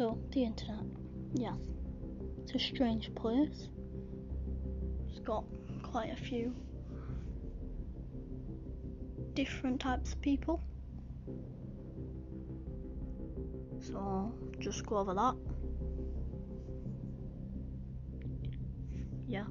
So, the internet. Yeah. It's a strange place. It's got quite a few different types of people. So, just go over that. Yeah.